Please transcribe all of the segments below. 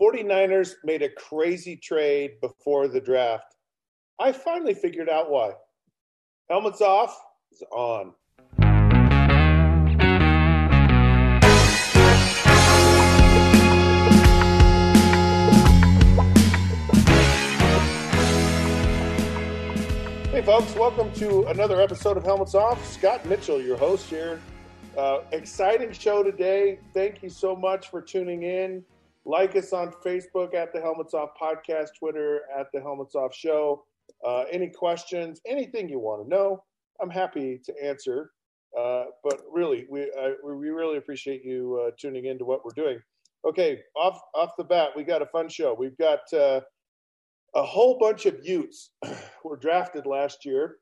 49ers made a crazy trade before the draft. I finally figured out why. Helmets off is on. Hey, folks, welcome to another episode of Helmets Off. Scott Mitchell, your host here. Uh, exciting show today. Thank you so much for tuning in. Like us on Facebook at the Helmets Off Podcast, Twitter at the Helmets Off Show. Uh, any questions, anything you want to know, I'm happy to answer. Uh, but really, we we really appreciate you uh, tuning in to what we're doing. Okay, off off the bat, we got a fun show. We've got uh, a whole bunch of Utes were drafted last year,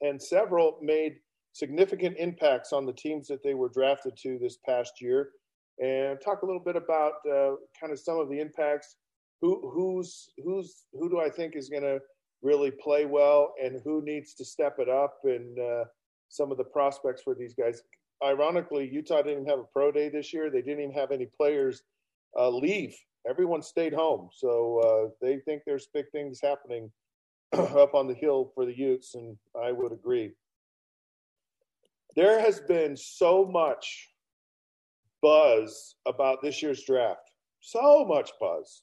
and several made significant impacts on the teams that they were drafted to this past year. And talk a little bit about uh, kind of some of the impacts. Who who's who's who do I think is going to really play well, and who needs to step it up, and uh, some of the prospects for these guys. Ironically, Utah didn't have a pro day this year. They didn't even have any players uh, leave everyone stayed home. So uh, they think there's big things happening up on the hill for the Utes, and I would agree. There has been so much buzz about this year's draft, so much buzz.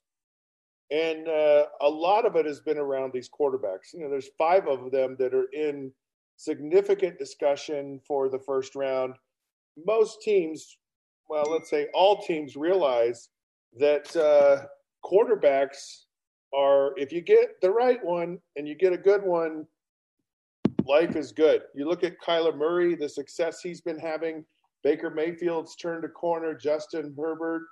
And uh, a lot of it has been around these quarterbacks. You know, there's five of them that are in significant discussion for the first round. Most teams, well, let's say all teams realize that uh, quarterbacks are, if you get the right one and you get a good one, life is good. You look at Kyler Murray, the success he's been having. Baker Mayfield's turned a corner. Justin Herbert,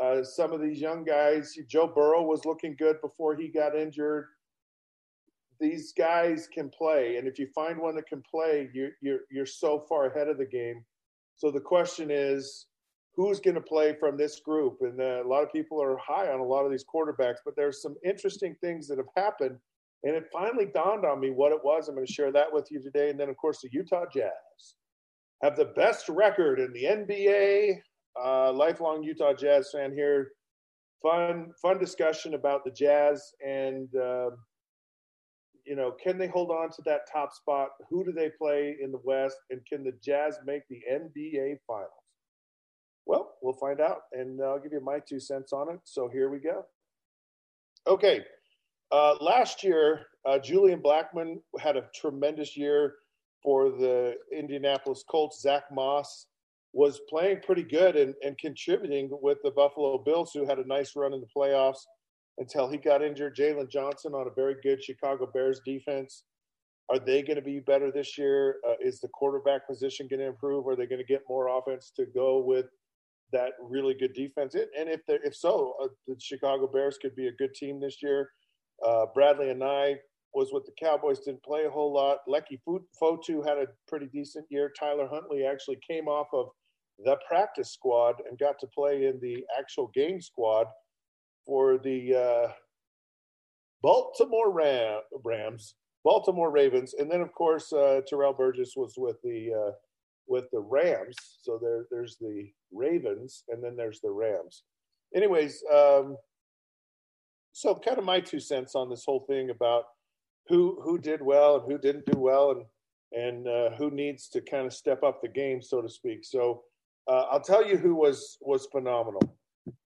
uh, some of these young guys. Joe Burrow was looking good before he got injured. These guys can play, and if you find one that can play, you're you're you're so far ahead of the game. So the question is, who's going to play from this group. And uh, a lot of people are high on a lot of these quarterbacks, but there's some interesting things that have happened. And it finally dawned on me what it was. I'm going to share that with you today. And then, of course, the Utah Jazz have the best record in the NBA. Uh, lifelong Utah Jazz fan here. Fun, fun discussion about the Jazz and uh, you know, can they hold on to that top spot? Who do they play in the West? And can the Jazz make the NBA Finals? Well, we'll find out, and I'll give you my two cents on it. So here we go. Okay, uh, last year, uh, Julian Blackmon had a tremendous year for the Indianapolis Colts. Zach Moss was playing pretty good and, and contributing with the Buffalo Bills, who had a nice run in the playoffs until he got injured. Jaylon Johnson on a very good Chicago Bears defense. Are they going to be better this year? Uh, is the quarterback position going to improve? Are they going to get more offense to go with that really good defense. And if if so, uh, the Chicago Bears could be a good team this year. Uh, and Anae was with the Cowboys, didn't play a whole lot. Leki Fotu had a pretty decent year. Tyler Huntley actually came off of the practice squad and got to play in the actual game squad for the uh, Baltimore Ram- Rams, Baltimore Ravens, and then of course uh, Terrell Burgess was with the uh, with the Rams. So there, there's the Ravens, and then there's the Rams. Anyways, um, so kind of my two cents on this whole thing about who who did well and who didn't do well, and and uh, who needs to kind of step up the game, so to speak. So uh, I'll tell you who was was phenomenal.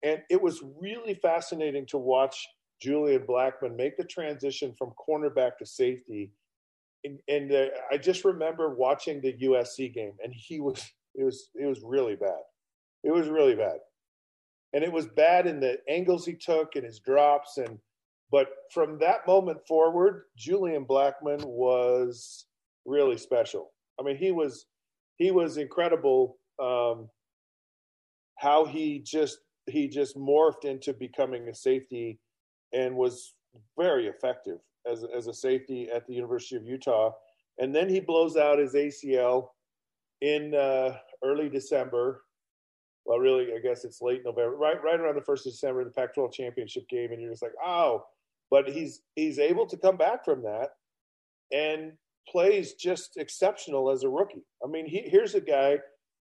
And it was really fascinating to watch Julian Blackmon make the transition from cornerback to safety. And, and uh, I just remember watching the USC game, and he was it was it was really bad. It was really bad, and it was bad in the angles he took and his drops. And but from that moment forward, Julian Blackmon was really special. I mean, he was he was incredible. Um, how he just he just morphed into becoming a safety and was very effective as as a safety at the University of Utah. And then he blows out his ACL in uh, early December. Well, really, I guess it's late November, right right around the first of December, the Pac-12 championship game, and you're just like, oh. But he's he's able to come back from that and plays just exceptional as a rookie. I mean, he, here's a guy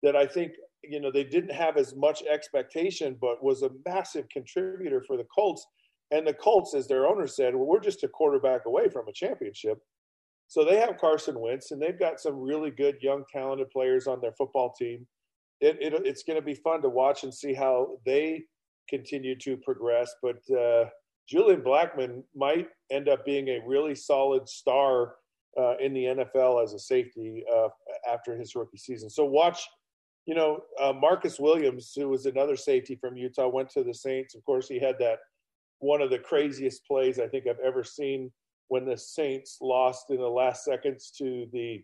that I think you know they didn't have as much expectation, but was a massive contributor for the Colts. And the Colts, as their owner said, well, we're just a quarterback away from a championship. So they have Carson Wentz, and they've got some really good young, talented players on their football team. It, it, it's going to be fun to watch and see how they continue to progress. But uh, Julian Blackmon might end up being a really solid star uh, in the NFL as a safety uh, after his rookie season. So watch, you know, uh, Marcus Williams, who was another safety from Utah, went to the Saints. Of course, he had that one of the craziest plays I think I've ever seen when the Saints lost in the last seconds to the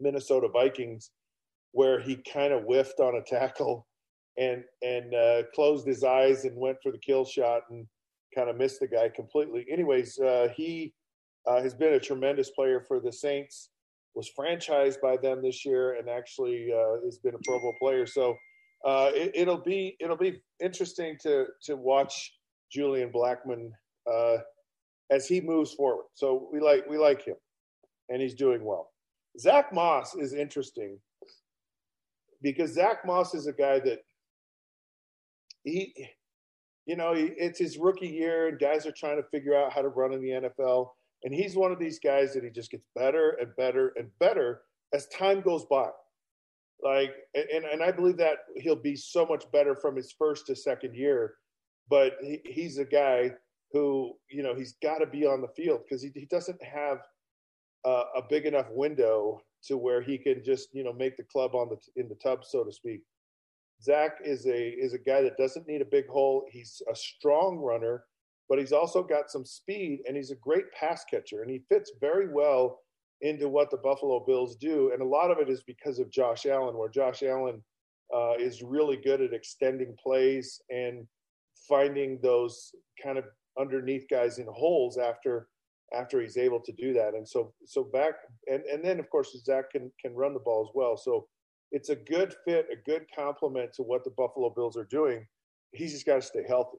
Minnesota Vikings, where he kind of whiffed on a tackle and and uh, closed his eyes and went for the kill shot and kind of missed the guy completely. Anyways, uh, he uh, has been a tremendous player for the Saints. Was franchised by them this year and actually uh, has been a Pro Bowl player. So uh, it, will be it'll be interesting to to watch Julian Blackmon uh, as he moves forward. So we like we like him, and he's doing well. Zach Moss is interesting because Zach Moss is a guy that he, you know, it's his rookie year, and guys are trying to figure out how to run in the NFL. And he's one of these guys that he just gets better and better and better as time goes by. Like, and, and I believe that he'll be so much better from his first to second year. But he, he's a guy who, you know, he's got to be on the field because he, he doesn't have uh, a big enough window to where he can just, you know, make the club on the in the tub, so to speak. Zach is a is a guy that doesn't need a big hole. He's a strong runner but he's also got some speed and he's a great pass catcher and he fits very well into what the Buffalo Bills do. And a lot of it is because of Josh Allen, where Josh Allen uh, is really good at extending plays and finding those kind of underneath guys in holes after after he's able to do that. And so so back and and then of course Zach can can run the ball as well. So it's a good fit, a good complement to what the Buffalo Bills are doing. He's just got to stay healthy.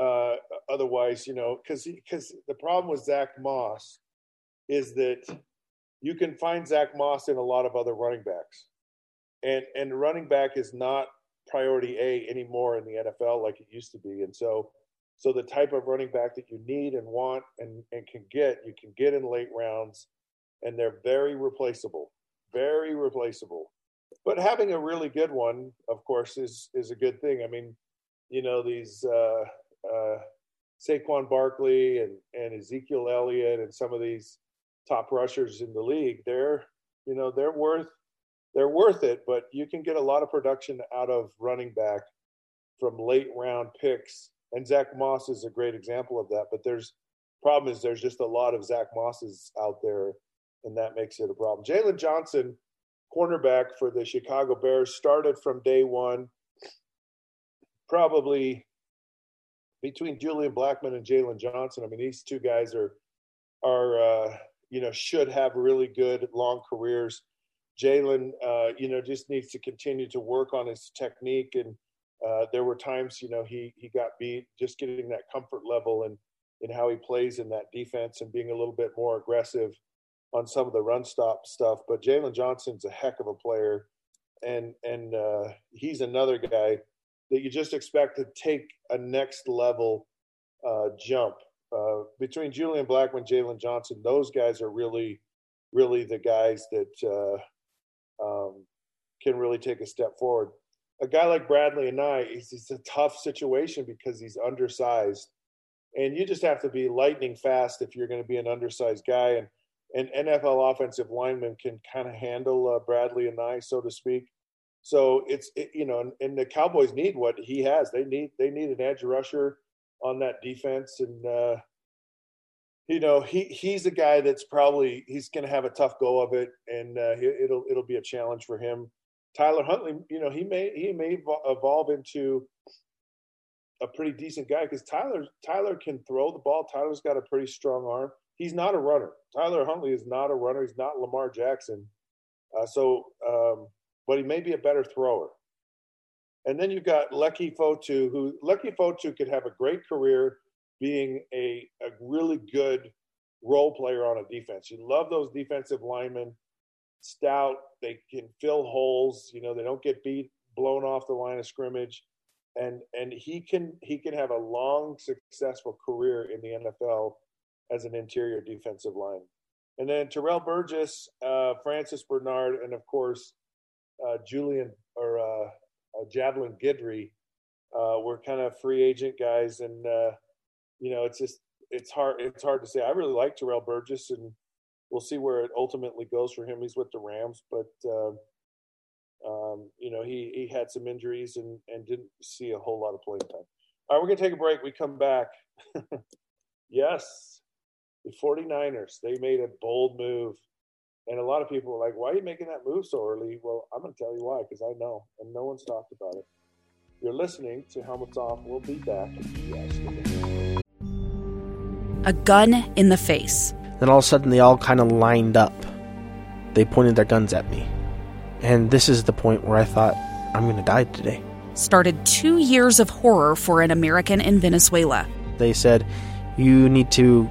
Uh, otherwise, you know, because because the problem with Zach Moss is that you can find Zach Moss in a lot of other running backs, and and running back is not priority A anymore in the NFL like it used to be, and so so the type of running back that you need and want and and can get, you can get in late rounds, and they're very replaceable, very replaceable. But having a really good one, of course, is is a good thing. I mean, you know these. Uh, uh, Saquon Barkley and, and Ezekiel Elliott and some of these top rushers in the league, they're you know they're worth they're worth it, but you can get a lot of production out of running back from late round picks. And Zach Moss is a great example of that. But there's problem is there's just a lot of Zach Mosses out there, and that makes it a problem. Jaylon Johnson, cornerback for the Chicago Bears, started from day one. Probably between Julian Blackmon and Jaylon Johnson, I mean, these two guys are are uh, you know should have really good long careers. Jaylon, uh, you know, just needs to continue to work on his technique, and uh, there were times, you know, he he got beat just getting that comfort level and in how he plays in that defense and being a little bit more aggressive on some of the run stop stuff. But Jaylon Johnson's a heck of a player, and and uh, he's another guy that you just expect to take a next level uh, jump. Uh, between Julian Blackmon, Jaylon Johnson, those guys are really, really the guys that uh, um, can really take a step forward. a guy like Bradlee Anae, it's, it's a tough situation because he's undersized, and you just have to be lightning fast if you're going to be an undersized guy. And and NFL offensive lineman can kind of handle uh, and I, so to speak. So it's it, you know, and, and, the Cowboys need what he has. They need they need an edge rusher on that defense, and uh, you know he he's a guy that's probably he's going to have a tough go of it, and uh, it'll it'll be a challenge for him. Tyler Huntley, you know, he may he may evolve into a pretty decent guy because Tyler Tyler can throw the ball. Tyler's got a pretty strong arm. He's not a runner. Tyler Huntley is not a runner. He's not Lamar Jackson. Uh, so, um, but he may be a better thrower. And then you've got Leki Fotu, who Leki Fotu could have a great career being a, a really good role player on a defense. You love those defensive linemen, stout. They can fill holes. You know, they don't get beat, blown off the line of scrimmage, and and he can he can have a long, successful career in the NFL as an interior defensive line. And then Terrell Burgess, uh, Francis Bernard, and of course uh, Julian or uh, uh Javelin Guidry uh, were kind of free agent guys, and uh, you know it's just it's hard it's hard to say. I really like Terrell Burgess, and we'll see where it ultimately goes for him. He's with the Rams, but um, um, you know he he had some injuries and and didn't see a whole lot of playing time. All right, we're gonna take a break. We come back. yes, the 49ers they made a bold move, and a lot of people were like, "Why are you making that move so early?" Well, I'm gonna tell you why because I know, and no one's talked about it. You're listening to Helmets Off. We'll be back. A gun in the face. Then all of a sudden, they all kind of lined up. They pointed their guns at me. And this is the point where I thought, I'm going to die today. Started two years of horror for an American in Venezuela. They said, You need to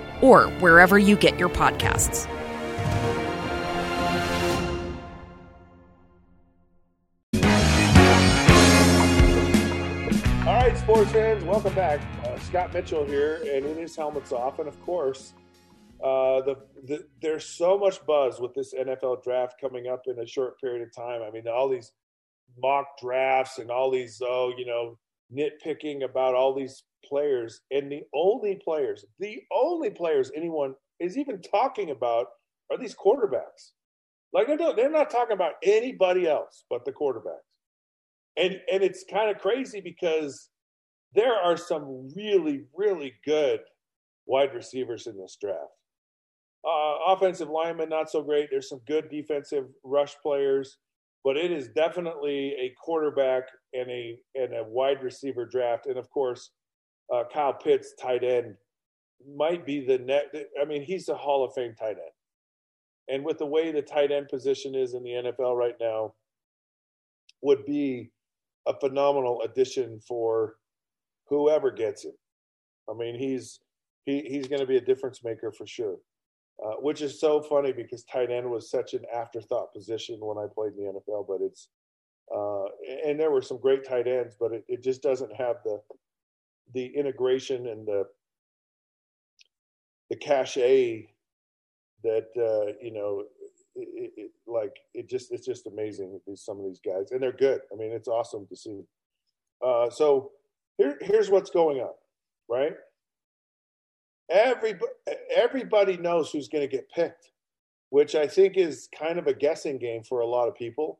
or wherever you get your podcasts. All right, sports fans, welcome back. Uh, Scott Mitchell here, and it is helmets off. And of course, uh, the, the, there's so much buzz with this NFL draft coming up in a short period of time. I mean, all these mock drafts and all these, oh, you know, nitpicking about all these players. And the only players, the only players anyone is even talking about are these quarterbacks. Like they're not talking about anybody else but the quarterbacks. And and it's kind of crazy because there are some really, really good wide receivers in this draft. Uh, offensive linemen, not so great. There's some good defensive rush players, but it is definitely a quarterback and a and a wide receiver draft. And of course, uh, Kyle Pitts, tight end, might be the net. I mean, he's a Hall of Fame tight end. And with the way the tight end position is in the NFL right now, would be a phenomenal addition for whoever gets him. I mean, he's he he's going to be a difference maker for sure. Uh, which is so funny because tight end was such an afterthought position when I played in the NFL, but it's uh, and there were some great tight ends, but it, it just doesn't have the the integration and the the cachet that uh, you know it, it, like it just it's just amazing these some of these guys and they're good i mean it's awesome to see uh, so here, here's what's going on, right? Everybody, everybody knows who's going to get picked, which I think is kind of a guessing game for a lot of people.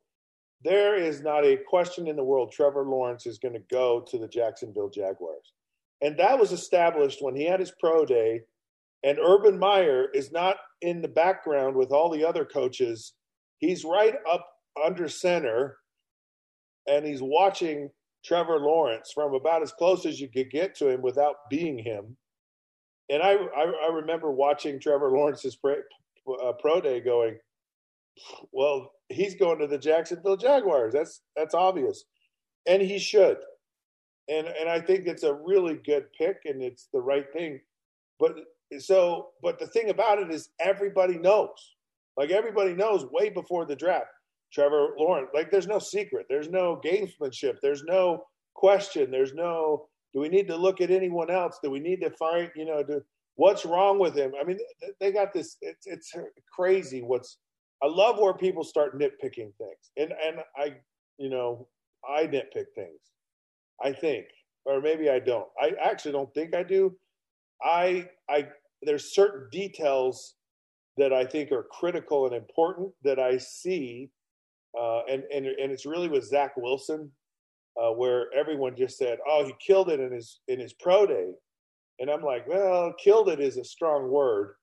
There is not a question in the world Trevor Lawrence is going to go to the Jacksonville Jaguars. And that was established when he had his pro day, and Urban Meyer is not in the background with all the other coaches. He's right up under center, and he's watching Trevor Lawrence from about as close as you could get to him without being him. And I, I, I remember watching Trevor Lawrence's pro, uh, pro day going, well, he's going to the Jacksonville Jaguars. That's that's obvious. and he should. And and I think it's a really good pick, and it's the right thing. But so, but the thing about it is, everybody knows. Like everybody knows way before the draft. Trevor Lawrence, like there's no secret, there's no gamesmanship, there's no question, there's no. Do we need to look at anyone else? Do we need to find, you know, do, what's wrong with him? I mean, they got this. It's it's crazy. What's I love where people start nitpicking things, and and I, you know, I nitpick things. I think, or maybe I don't. I actually don't think I do. I I there's certain details that I think are critical and important that I see, uh, and and and it's really with Zach Wilson, uh, where everyone just said, "Oh, he killed it in his in his pro day," and I'm like, "Well, killed it is a strong word."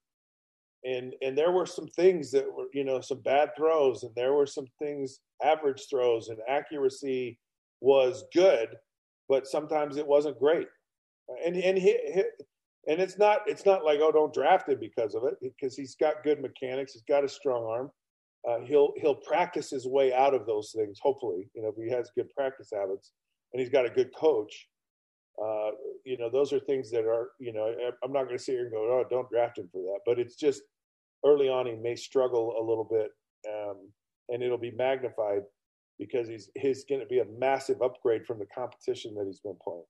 and and there were some things that were you know some bad throws and there were some things average throws and accuracy was good but sometimes it wasn't great and and he, he, and it's not it's not like oh don't draft him because of it because he's got good mechanics he's got a strong arm uh, he'll he'll practice his way out of those things hopefully you know if he has good practice habits and he's got a good coach uh, you know, those are things that are, you know, I'm not going to sit here and go, oh, don't draft him for that. But it's just early on, he may struggle a little bit, um, and it'll be magnified because he's he's going to be a massive upgrade from the competition that he's been playing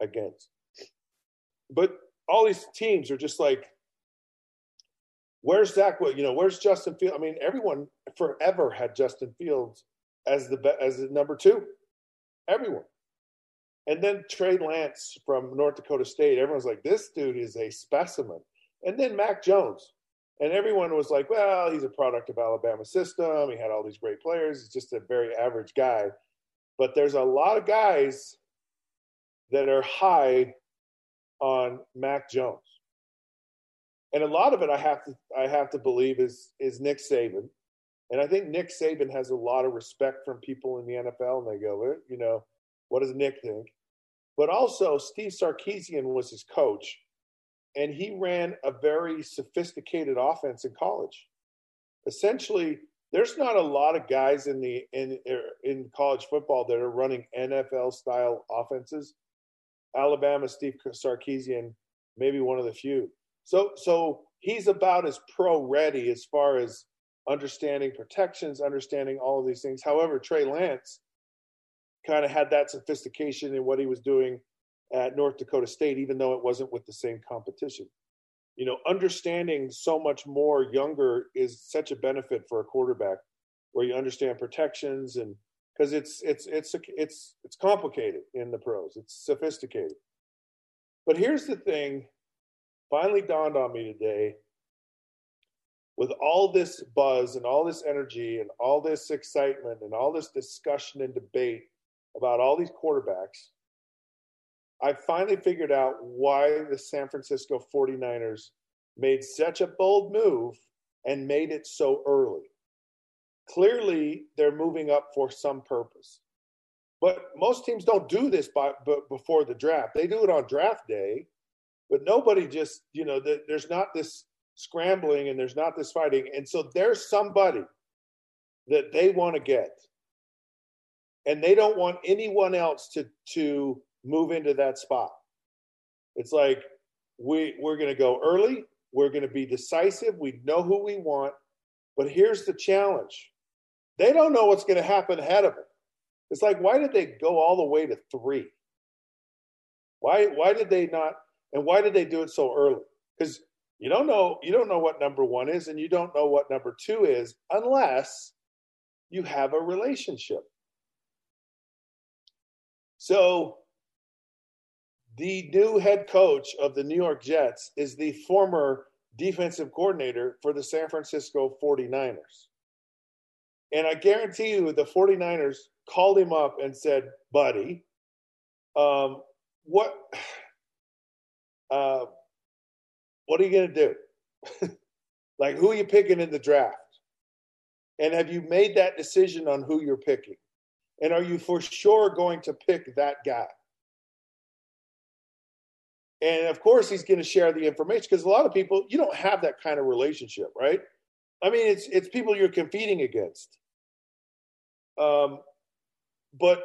against. But all these teams are just like, where's Zach? You know, where's Justin Fields? I mean, everyone forever had Justin Fields as the as the number two. Everyone. And then Trey Lance from North Dakota State, everyone's like, this dude is a specimen. And then Mac Jones. And everyone was like, well, he's a product of Alabama system. He had all these great players. He's just a very average guy. But there's a lot of guys that are high on Mac Jones. And a lot of it I have to I have to believe is is Nick Saban. And I think Nick Saban has a lot of respect from people in the NFL and they go, you know, what does Nick think? But also, Steve Sarkisian was his coach, and he ran a very sophisticated offense in college. Essentially, there's not a lot of guys in the in er, in college football that are running NFL style offenses. Alabama, Steve Sarkisian, maybe one of the few. So so he's about as pro ready as far as understanding protections, understanding all of these things. However, Trey Lance kind of had that sophistication in what he was doing at North Dakota State, even though it wasn't with the same competition. You know, understanding so much more younger is such a benefit for a quarterback, where you understand protections and because it's it's it's it's it's complicated in the pros. It's sophisticated. But here's the thing, finally dawned on me today. With all this buzz and all this energy and all this excitement and all this discussion and debate about all these quarterbacks, I finally figured out why the San Francisco 49ers made such a bold move and made it so early. Clearly, they're moving up for some purpose. But most teams don't do this by, before the draft. They do it on draft day, but nobody just, you know, there's not this scrambling and there's not this fighting. And so there's somebody that they want to get and they don't want anyone else to to move into that spot. It's like we we're going to go early, we're going to be decisive, we know who we want, but here's the challenge. They don't know what's going to happen ahead of them. It's like why did they go all the way to 3? Why why did they not and why did they do it so early? Cuz you don't know you don't know what number 1 is and you don't know what number 2 is unless you have a relationship. So the new head coach of the New York Jets is the former defensive coordinator for the San Francisco 49ers. And I guarantee you, the 49ers called him up and said, Buddy, um, what, uh, what are you going to do? like, who are you picking in the draft? And have you made that decision on who you're picking? And are you for sure going to pick that guy? And of course, he's going to share the information because a lot of people, you don't have that kind of relationship, right? I mean, it's it's people you're competing against. Um, but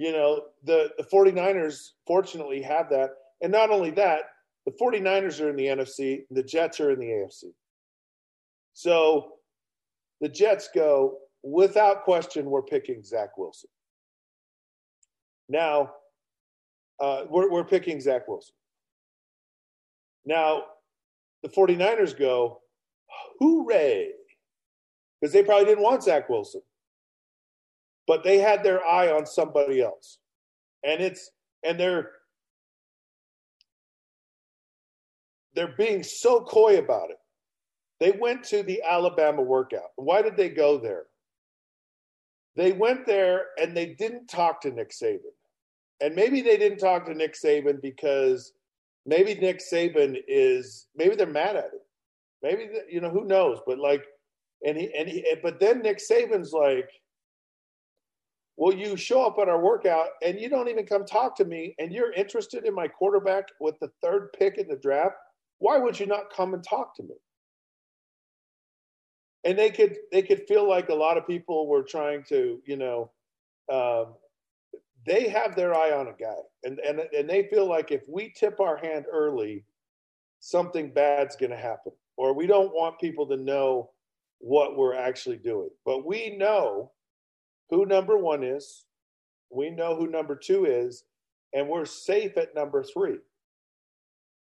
you know, the, the 49ers fortunately have that. And not only that, the 49ers are in the NFC, the Jets are in the AFC. So the Jets go, without question, we're picking Zach Wilson. Now, uh, we're, we're picking Zach Wilson. Now, the 49ers go, hooray, because they probably didn't want Zach Wilson. But they had their eye on somebody else. And it's, and they're, they're being so coy about it. They went to the Alabama workout. Why did they go there? They went there and they didn't talk to Nick Saban. And maybe they didn't talk to Nick Saban because maybe Nick Saban is maybe they're mad at him. Maybe you know who knows, but like and he and he but then Nick Saban's like well, you show up at our workout and you don't even come talk to me and you're interested in my quarterback with the third pick in the draft. Why would you not come and talk to me? And they could they could feel like a lot of people were trying to, you know, um, they have their eye on a guy, and and and they feel like if we tip our hand early, something bad's going to happen, or we don't want people to know what we're actually doing. But we know who number one is, we know who number two is, and we're safe at number three.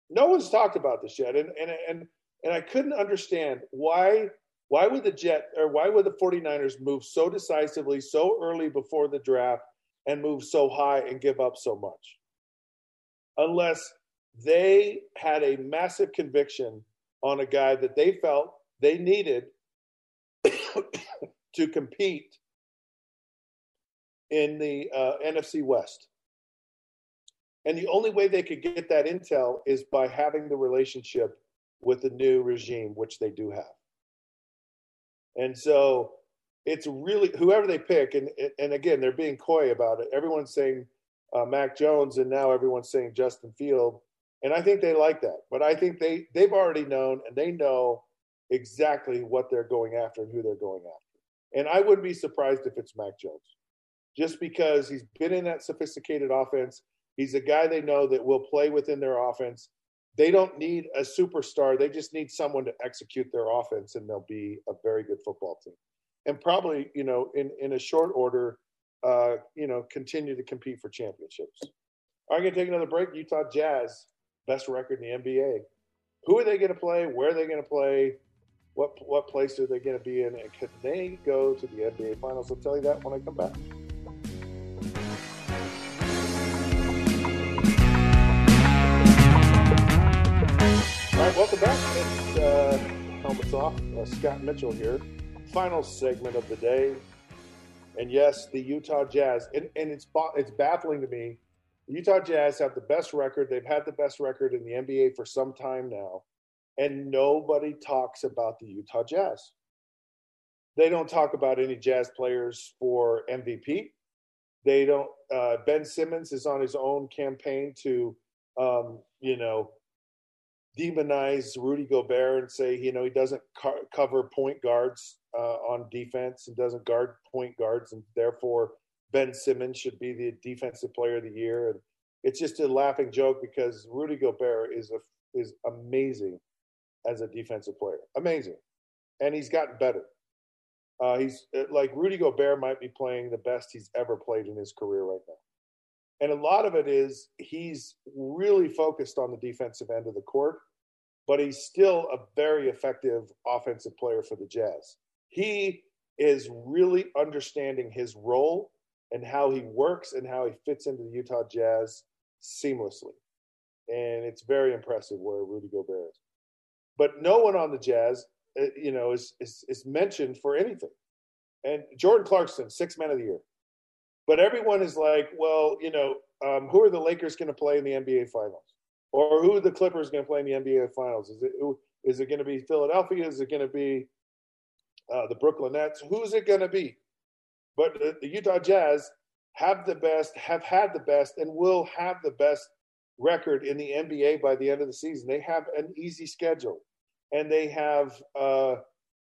No one's talked about this yet, and and and and I couldn't understand why why would the Jet or why would the 49ers move so decisively so early before the draft and move so high and give up so much. Unless they had a massive conviction on a guy that they felt they needed to compete in the uh, NFC West. And the only way they could get that intel is by having the relationship with the new regime, which they do have. And so it's really whoever they pick, and and again they're being coy about it. Everyone's saying uh, Mac Jones, and now everyone's saying Justin Field, and I think they like that. But I think they they've already known and they know exactly what they're going after and who they're going after. And I wouldn't be surprised if it's Mac Jones, just because he's been in that sophisticated offense. He's a guy they know that will play within their offense. They don't need a superstar. They just need someone to execute their offense, and they'll be a very good football team and probably you know in in a short order uh, you know continue to compete for championships. I'm going to take another break. Utah Jazz best record in the NBA. Who are they going to play? Where are they going to play? What what place are they going to be in? And can they go to the NBA Finals? I'll tell you that when I come back. All right, welcome back. It's uh, helmets off. Uh, Scott Mitchell here final segment of the day. And yes, the Utah Jazz, and, and it's it's baffling to me. The Utah Jazz have the best record. They've had the best record in the NBA for some time now, and nobody talks about the Utah Jazz. They don't talk about any Jazz players for MVP. They don't. Uh, ben Simmons is on his own campaign to, um, you know, demonize Rudy Gobert and say, you know, he doesn't co- cover point guards uh, on defense and doesn't guard point guards, and therefore Ben Simmons should be the defensive player of the year. And it's just a laughing joke because Rudy Gobert is a is amazing as a defensive player, amazing, and he's gotten better. Uh, he's uh, like Rudy Gobert might be playing the best he's ever played in his career right now. And a lot of it is he's really focused on the defensive end of the court, but he's still a very effective offensive player for the Jazz he is really understanding his role and how he works and how he fits into the Utah Jazz seamlessly. And it's very impressive where Rudy Gobert is. But no one on the Jazz, uh, you know, is, is, is mentioned for anything. And Jordan Clarkson, six man of the year. But everyone is like, well, you know, um, who are the Lakers going to play in the NBA Finals? Or who are the Clippers going to play in the NBA Finals? Is it is it going to be Philadelphia? Is it going to be uh, the Brooklyn Nets. Who's it going to be? But the, the Utah Jazz have the best, have had the best, and will have the best record in the NBA by the end of the season. They have an easy schedule, and they have, uh,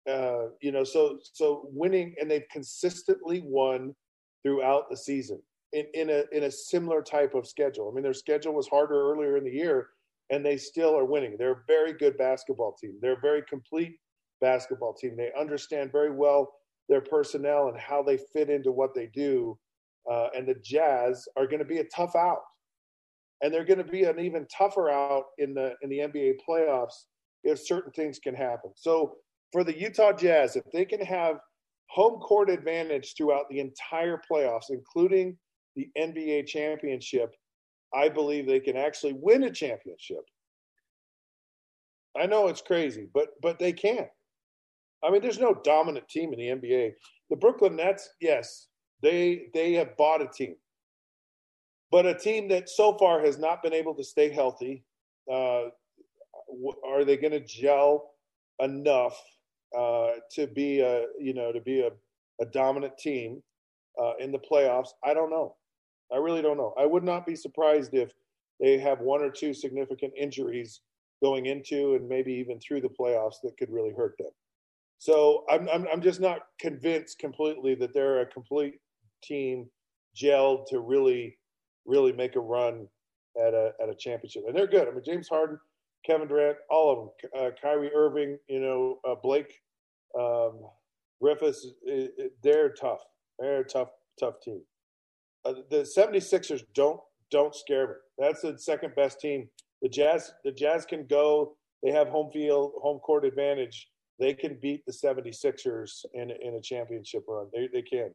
uh, you know, so so winning, and they've consistently won throughout the season. in, in a in a similar type of schedule. I mean, their schedule was harder earlier in the year, and they still are winning. They're a very good basketball team. They're a very complete basketball team. They understand very well their personnel and how they fit into what they do. Uh, and the Jazz are going to be a tough out, and they're going to be an even tougher out in the in the NBA playoffs if certain things can happen. So for the Utah Jazz, if they can have home court advantage throughout the entire playoffs, including the NBA championship, I believe they can actually win a championship. I know it's crazy, but but they can. I mean, there's no dominant team in the NBA. The Brooklyn Nets, yes, they they have bought a team, but a team that so far has not been able to stay healthy. Uh, are they going to gel enough uh, to be a you know to be a, a dominant team uh, in the playoffs? I don't know. I really don't know. I would not be surprised if they have one or two significant injuries going into and maybe even through the playoffs that could really hurt them. So I'm I'm, I'm just not convinced completely that they're a complete team gelled to really really make a run at a at a championship. And they're good. I mean James Harden, Kevin Durant, all of them, uh, Kyrie Irving, you know uh, Blake um, Griffiths, it, it, they're tough. They're a tough tough team. Uh, the 76ers don't don't scare me. That's the second best team. The Jazz the Jazz can go. They have home field, home court advantage they can beat the 76ers in, in a championship run. They, they can.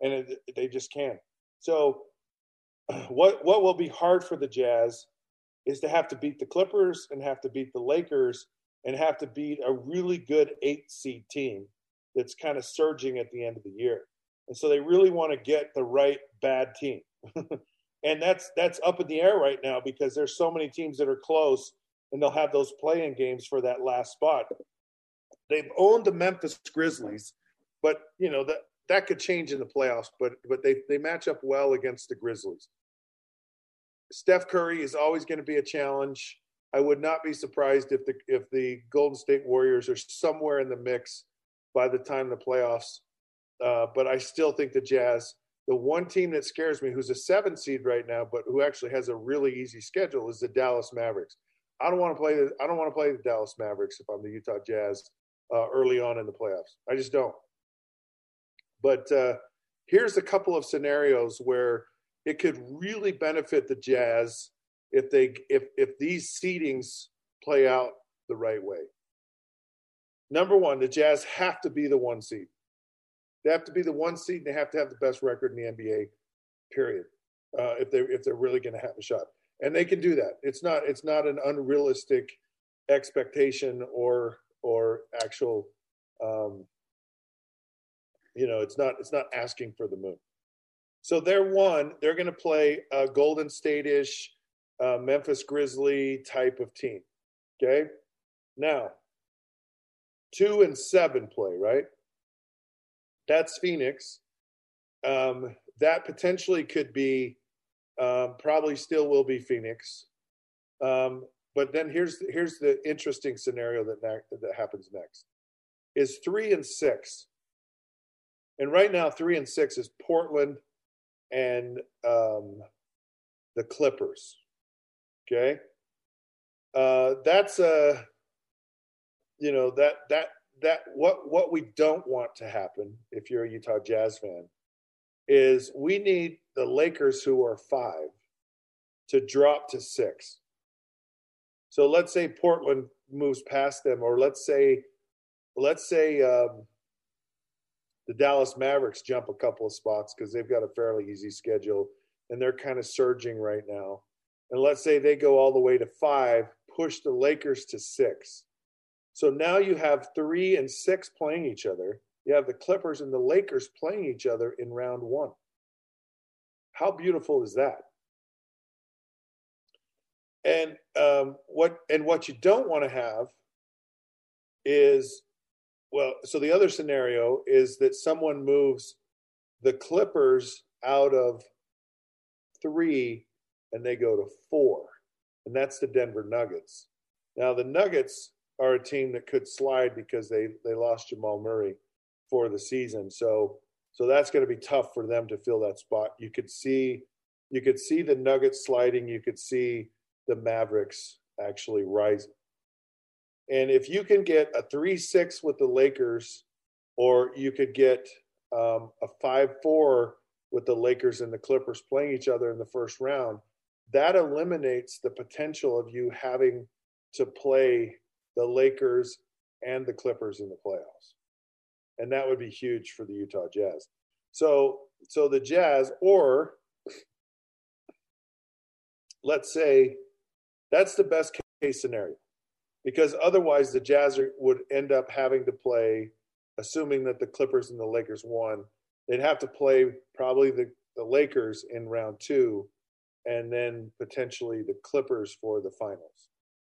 And it, they just can. So, what, what will be hard for the Jazz is to have to beat the Clippers and have to beat the Lakers and have to beat a really good eight seed team that's kind of surging at the end of the year. And so they really want to get the right bad team. and that's that's up in the air right now because there's so many teams that are close and they'll have those play-in games for that last spot. They've owned the Memphis Grizzlies, but you know that that could change in the playoffs. But but they they match up well against the Grizzlies. Steph Curry is always going to be a challenge. I would not be surprised if the if the Golden State Warriors are somewhere in the mix by the time the playoffs. Uh, but I still think the Jazz, the one team that scares me, who's a seven seed right now, but who actually has a really easy schedule, is the Dallas Mavericks. I don't want to play. The, I don't want to play the Dallas Mavericks if I'm the Utah Jazz uh, early on in the playoffs. I just don't. But uh, here's a couple of scenarios where it could really benefit the Jazz if they if if these seedings play out the right way. Number one, the Jazz have to be the one seed. They have to be the one seed, and they have to have the best record in the NBA. Period. Uh, if they if they're really going to have a shot, and they can do that. It's not it's not an unrealistic expectation or or actual um, you know it's not it's not asking for the moon so they're one they're going to play a golden state-ish uh, memphis grizzly type of team okay? Now two and seven play right? That's phoenix. Um, that potentially could be um, probably still will be phoenix. Um, but then here's here's the interesting scenario that that happens next. Is three and six, and right now three and six is Portland and um, the Clippers. Okay, uh, that's a you know that that that what what we don't want to happen if you're a Utah Jazz fan is we need the Lakers who are five to drop to six so let's say Portland moves past them, or let's say, let's say um, the Dallas Mavericks jump a couple of spots because they've got a fairly easy schedule and they're kind of surging right now. And let's say they go all the way to five, push the Lakers to six. So now you have three and six playing each other. You have the Clippers and the Lakers playing each other in round one. How beautiful is that? And um, what and what you don't want to have is well, so the other scenario is that someone moves the Clippers out of three and they go to four, and that's the Denver Nuggets. Now the Nuggets are a team that could slide because they they lost Jamal Murray for the season. So So that's going to be tough for them to fill that spot. You could see, you could see the Nuggets sliding. You could see the Mavericks actually rising. And if you can get a three-six with the Lakers, or you could get um, a five-four with the Lakers and the Clippers playing each other in the first round, that eliminates the potential of you having to play the Lakers and the Clippers in the playoffs. And that would be huge for the Utah Jazz. So so the Jazz or let's say that's the best case scenario. Because otherwise the Jazz would end up having to play assuming that the Clippers and the Lakers won, they'd have to play probably the, the Lakers in round 2 and then potentially the Clippers for the finals,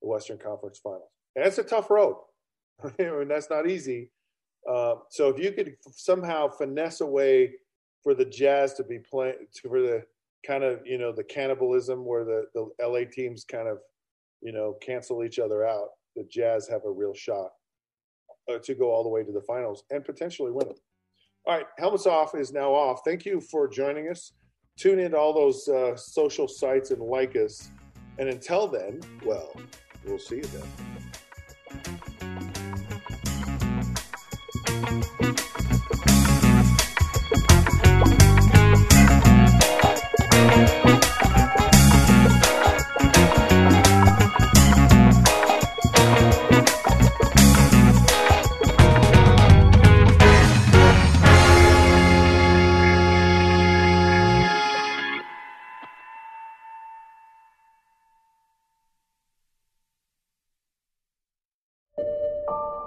the Western Conference Finals. And that's a tough road. I mean, that's not easy. Uh, so if you could somehow finesse a way for the Jazz to be playing for the kind of you know the cannibalism where the the LA teams kind of you know cancel each other out, the Jazz have a real shot uh, to go all the way to the finals and potentially win it. All right, helmets off is now off. Thank you for joining us. Tune in to all those uh, social sites and like us. And until then, well, we'll see you then.